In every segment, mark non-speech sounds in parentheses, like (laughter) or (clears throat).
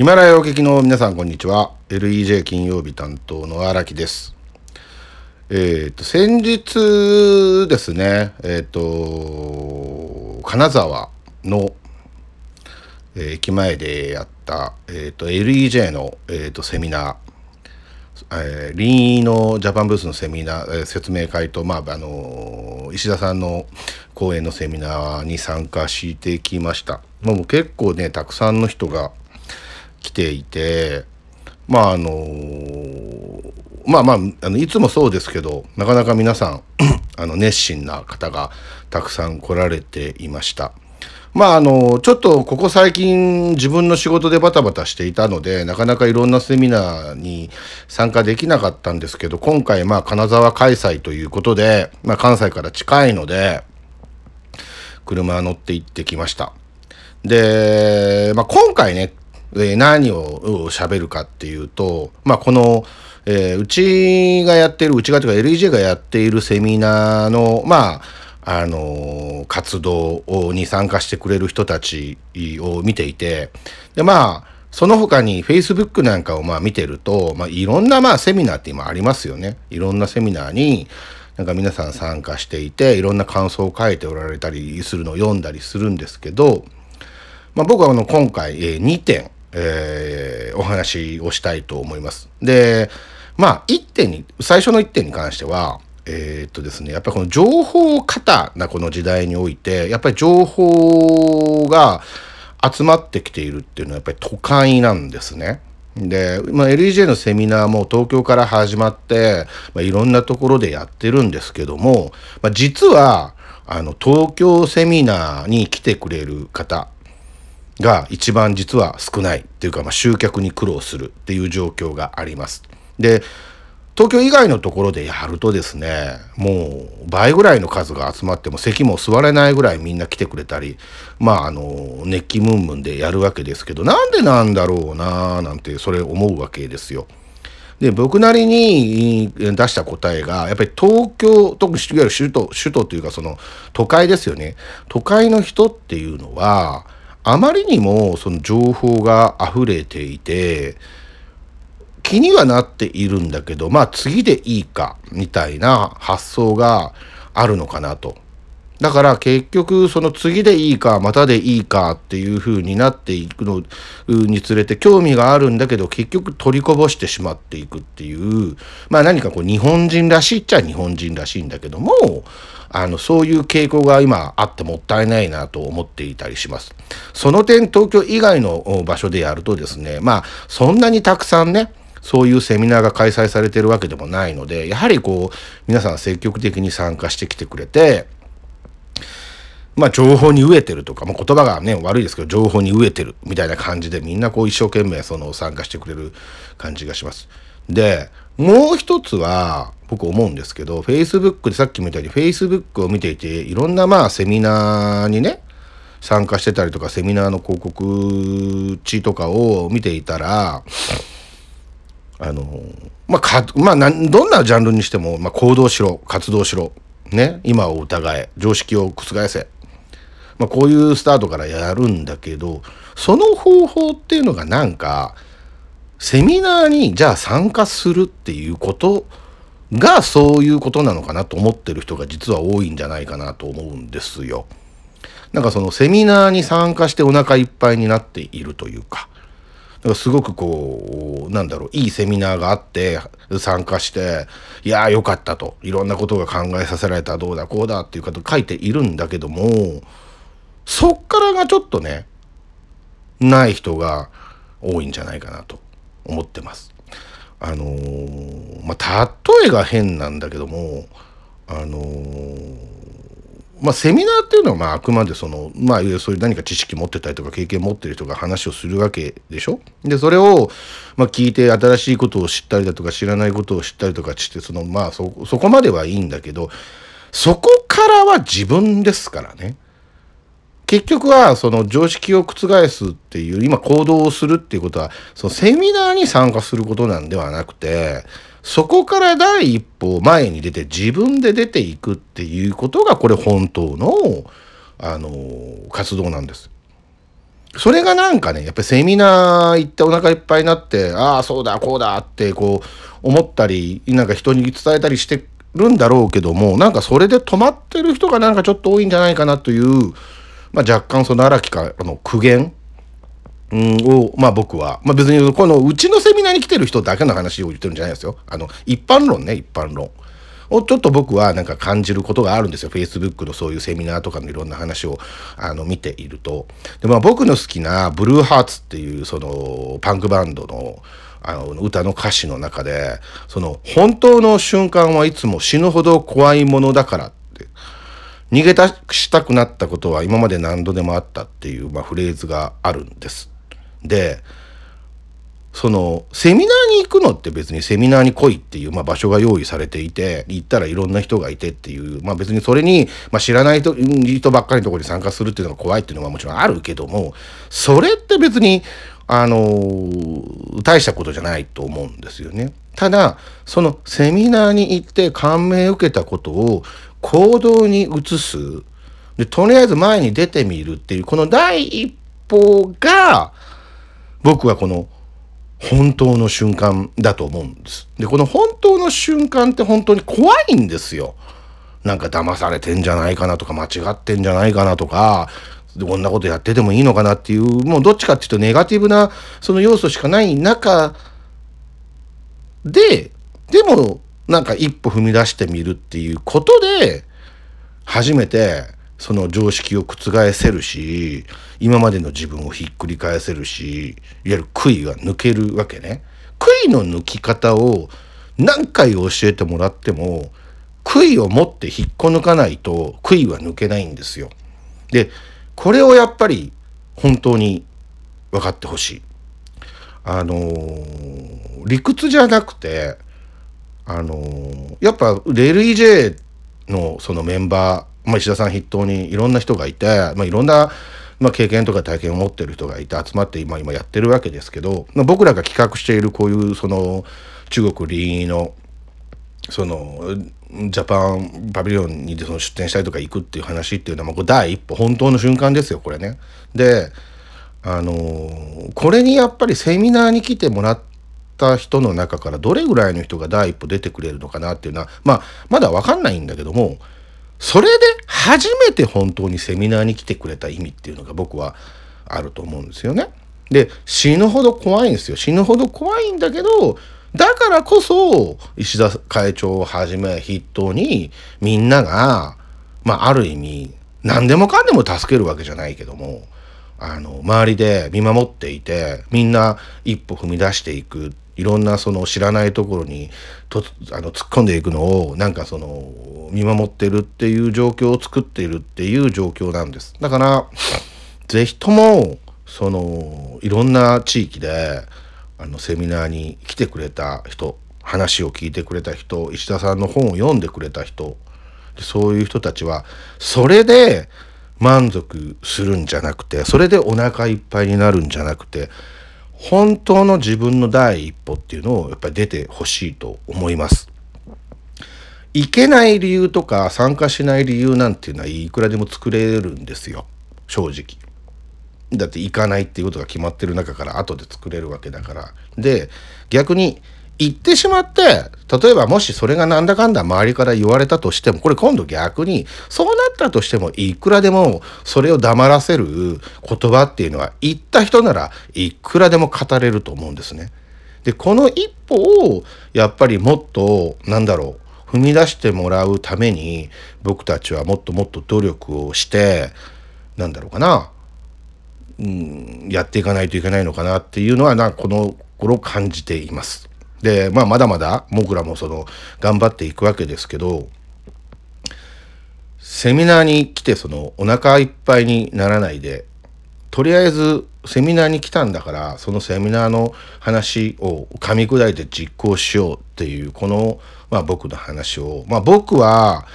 ヒマラヤお聞きの皆さんこんにちは。LEJ 金曜日担当の荒木です。えっ、と先日ですねえっ、と金沢のえ駅前でやった、えーと、LEJ の、えーと、セミナー、えー、リーのジャパンブースのセミナー、えー、説明会と、まああのー、石田さんの講演のセミナーに参加してきました。もう結構ねたくさんの人が来ていてまああのー、まあまああのいつもそうですけどなかなか皆さん (clears throat) あの熱心な方がたくさん来られていました。まああのちょっとここ最近自分の仕事でバタバタしていたのでなかなかいろんなセミナーに参加できなかったんですけど今回まあ金沢開催ということで、まあ、関西から近いので車乗って行ってきました。で、まあ、今回ねで何を喋るかっていうと、まあ、この、えー、うちがやってるうちがというか LEJ がやっているセミナーのまああの活動に参加してくれる人たちを見ていてでまあその他に Facebook なんかをまあ見てると、まあ、いろんなまあセミナーって今ありますよね。いろんなセミナーになんか皆さん参加していていろんな感想を書いておられたりするのを読んだりするんですけど、まあ、僕はあの今回、え2点、えー、お話をしたいと思います。でまあ1点に最初の1点に関してはえー、っとですねやっぱりこの情報過多なこの時代においてやっぱり情報が集まってきているっていうのはやっぱり都会なんですね。で、まあ、LEJ のセミナーも東京から始まって、まあ、いろんなところでやってるんですけども、まあ、実はあの東京セミナーに来てくれる方が一番実は少ないっていうか、まあ、集客に苦労するっていう状況があります。で東京以外のところでやるとですねもう倍ぐらいの数が集まっても席も座れないぐらいみんな来てくれたりまああの熱気ムンムンでやるわけですけどなんでなんだろうななんてそれ思うわけですよ。で僕なりに出した答えがやっぱり東京特にいわゆる首都首都というかその都会ですよね都会の人っていうのはあまりにもその情報が溢れていて気にはなっているんだけど、まあ次でいいか、みたいな発想があるのかなと。だから結局その次でいいかまたでいいかっていう風になっていくのにつれて興味があるんだけど結局取りこぼしてしまっていくっていうまあ何かこう日本人らしいっちゃ日本人らしいんだけどもあのそういう傾向が今あってもったいないなと思っていたりします。その点東京以外の場所でやるとですねまあそんなにたくさんねそういうセミナーが開催されてるわけでもないので、やはりこう、皆さん積極的に参加してきてくれて、まあ情報に飢えてるとか、まあ、言葉がね、悪いですけど、情報に飢えてるみたいな感じでみんなこう一生懸命その参加してくれる感じがします。で、もう一つは、僕思うんですけど、Facebook でさっきみたいに Facebook を見ていて、いろんなまあセミナーにね、参加してたりとか、セミナーの広告地とかを見ていたら、あのまあかまあどんなジャンルにしても、まあ、行動しろ活動しろね今を疑え常識を覆せ、まあ、こういうスタートからやるんだけどその方法っていうのがなんかセミナーにじゃあ参加するっていうことがそういうことなのかなと思ってる人が実は多いんじゃないかなと思うんですよ。なんかそのセミナーに参加してお腹いっぱいになっているというか。だからすごくこうなんだろういいセミナーがあって参加していやーよかったと。いろんなことが考えさせられた。どうだこうだっていうこと書いているんだけどもそっからがちょっとねない人が多いんじゃないかなと思ってます。あのー、まあ例えが変なんだけどもあのーまあ、セミナーっていうのはまああくまでそのまあそういう何か知識持ってたりとか経験持ってる人が話をするわけでしょ？でそれをまあ聞いて新しいことを知ったりだとか知らないことを知ったりとかしてそのまあそそこまではいいんだけどそこからは自分ですからね。結局はその常識を覆すっていう今行動をするっていうことはそのセミナーに参加することなんではなくてそこから第一歩前に出て自分で出ていくっていうことがこれ本当のあの活動なんです。それがなんかね、やっぱりセミナー行ってお腹いっぱいになって、ああ、そうだ、こうだってこう思ったり、なんか人に伝えたりしてるんだろうけども、なんかそれで止まってる人がなんかちょっと多いんじゃないかなという、まあ若干その荒木からの苦言を、まあ僕は、まあ別にこのうちのセミナーに来てる人だけの話を言ってるんじゃないですよ。あの、一般論ね、一般論。をちょっと僕はなんか感じることがあるんですよ。Facebook のそういうセミナーとかのいろんな話をあの見ていると。で、まあ僕の好きなブルーハーツっていうそのパンクバンドのあの歌の歌詞の中で、その本当の瞬間はいつも死ぬほど怖いものだからっ、逃げ出したくなったことは今まで何度でもあったっていう、まあ、フレーズがあるんです。で、そのセミナーに行くのって別にセミナーに来いっていう、まあ、場所が用意されていて行ったらいろんな人がいてっていう、まあ、別にそれに、まあ、知らない人ばっかりのところに参加するっていうのが怖いっていうのはもちろんあるけどもそれって別にあの大したことじゃないと思うんですよね。ただそのセミナーに行って感銘を受けたことを行動に移すでとりあえず前に出てみるっていうこの第一歩が僕はこの本当の瞬間だと思うんです。で、この本当の瞬間って本当に怖いんですよ。なんか騙されてんじゃないかなとか間違ってんじゃないかなとか、こんなことやっててもいいのかなっていう、もうどっちかっていうとネガティブなその要素しかない中で、でもなんか一歩踏み出してみるっていうことで、初めてその常識を覆せるし今までの自分をひっくり返せるしいわゆる悔いが抜けるわけね。悔いの抜き方を何回教えてもらっても悔いを持って引っこ抜かないと悔いは抜けないんですよ。でこれをやっぱり本当に分かってほしい。あのー、理屈じゃなくてあのー、やっぱレール EJ のそのメンバーまあ、石田さん筆頭にいろんな人がいて、まあ、いろんな、まあ、経験とか体験を持ってる人がいて集まって今今やってるわけですけど、まあ、僕らが企画しているこういうその中国林のそのジャパンパビリオンにその出店したりとか行くっていう話っていうのは、まあ、これ第一歩本当の瞬間ですよこれね。であのー、これにやっぱりセミナーに来てもらった人の中からどれぐらいの人が第一歩出てくれるのかなっていうのはまあまだ分かんないんだけどもそれで初めて本当にセミナーに来てくれた意味っていうのが僕はあると思うんですよね。で死ぬほど怖いんですよ死ぬほど怖いんだけどだからこそ石田会長をはじめ筆頭にみんながまあある意味何でもかんでも助けるわけじゃないけどもあの周りで見守っていてみんな一歩踏み出していくいろんなその知らないところにとあの突っ込んでいくのをなんかその見守ってるっていう状況を作っているっていう状況なんです。だから是非ともそのいろんな地域であのセミナーに来てくれた人話を聞いてくれた人石田さんの本を読んでくれた人そういう人たちはそれで満足するんじゃなくてそれでお腹いっぱいになるんじゃなくて本当の自分の第一歩っていうのをやっぱり出てほしいと思います。いけない理由とか参加しない理由なんていうのはいくらでも作れるんですよ正直。だって行かないっていうことが決まってる中から後で作れるわけだから。で逆に言ってしまって、例えばもしそれがなんだかんだ周りから言われたとしても、これ今度逆に、そうなったとしても、いくらでもそれを黙らせる言葉っていうのは、言った人ならいくらでも語れると思うんですね。で、この一歩を、やっぱりもっと、なんだろう、踏み出してもらうために、僕たちはもっともっと努力をして、なんだろうかな、うん、やっていかないといけないのかなっていうのは、なこの頃感じています。で、まあ、まだまだ僕らもその頑張っていくわけですけどセミナーに来てそのお腹いっぱいにならないでとりあえずセミナーに来たんだからそのセミナーの話を噛み砕いて実行しようっていうこの、まあ、僕の話を、まあ、僕は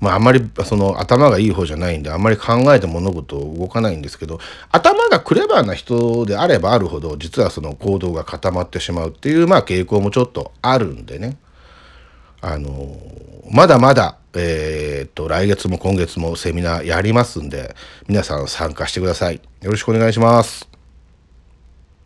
まああんまりその頭がいい方じゃないんであんまり考えて物事を動かないんですけど頭がクレバーな人であればあるほど実はその行動が固まってしまうっていうまあ傾向もちょっとあるんでねあのまだまだ、え、っと、来月も今月もセミナーやりますんで、皆さん参加してください。よろしくお願いします。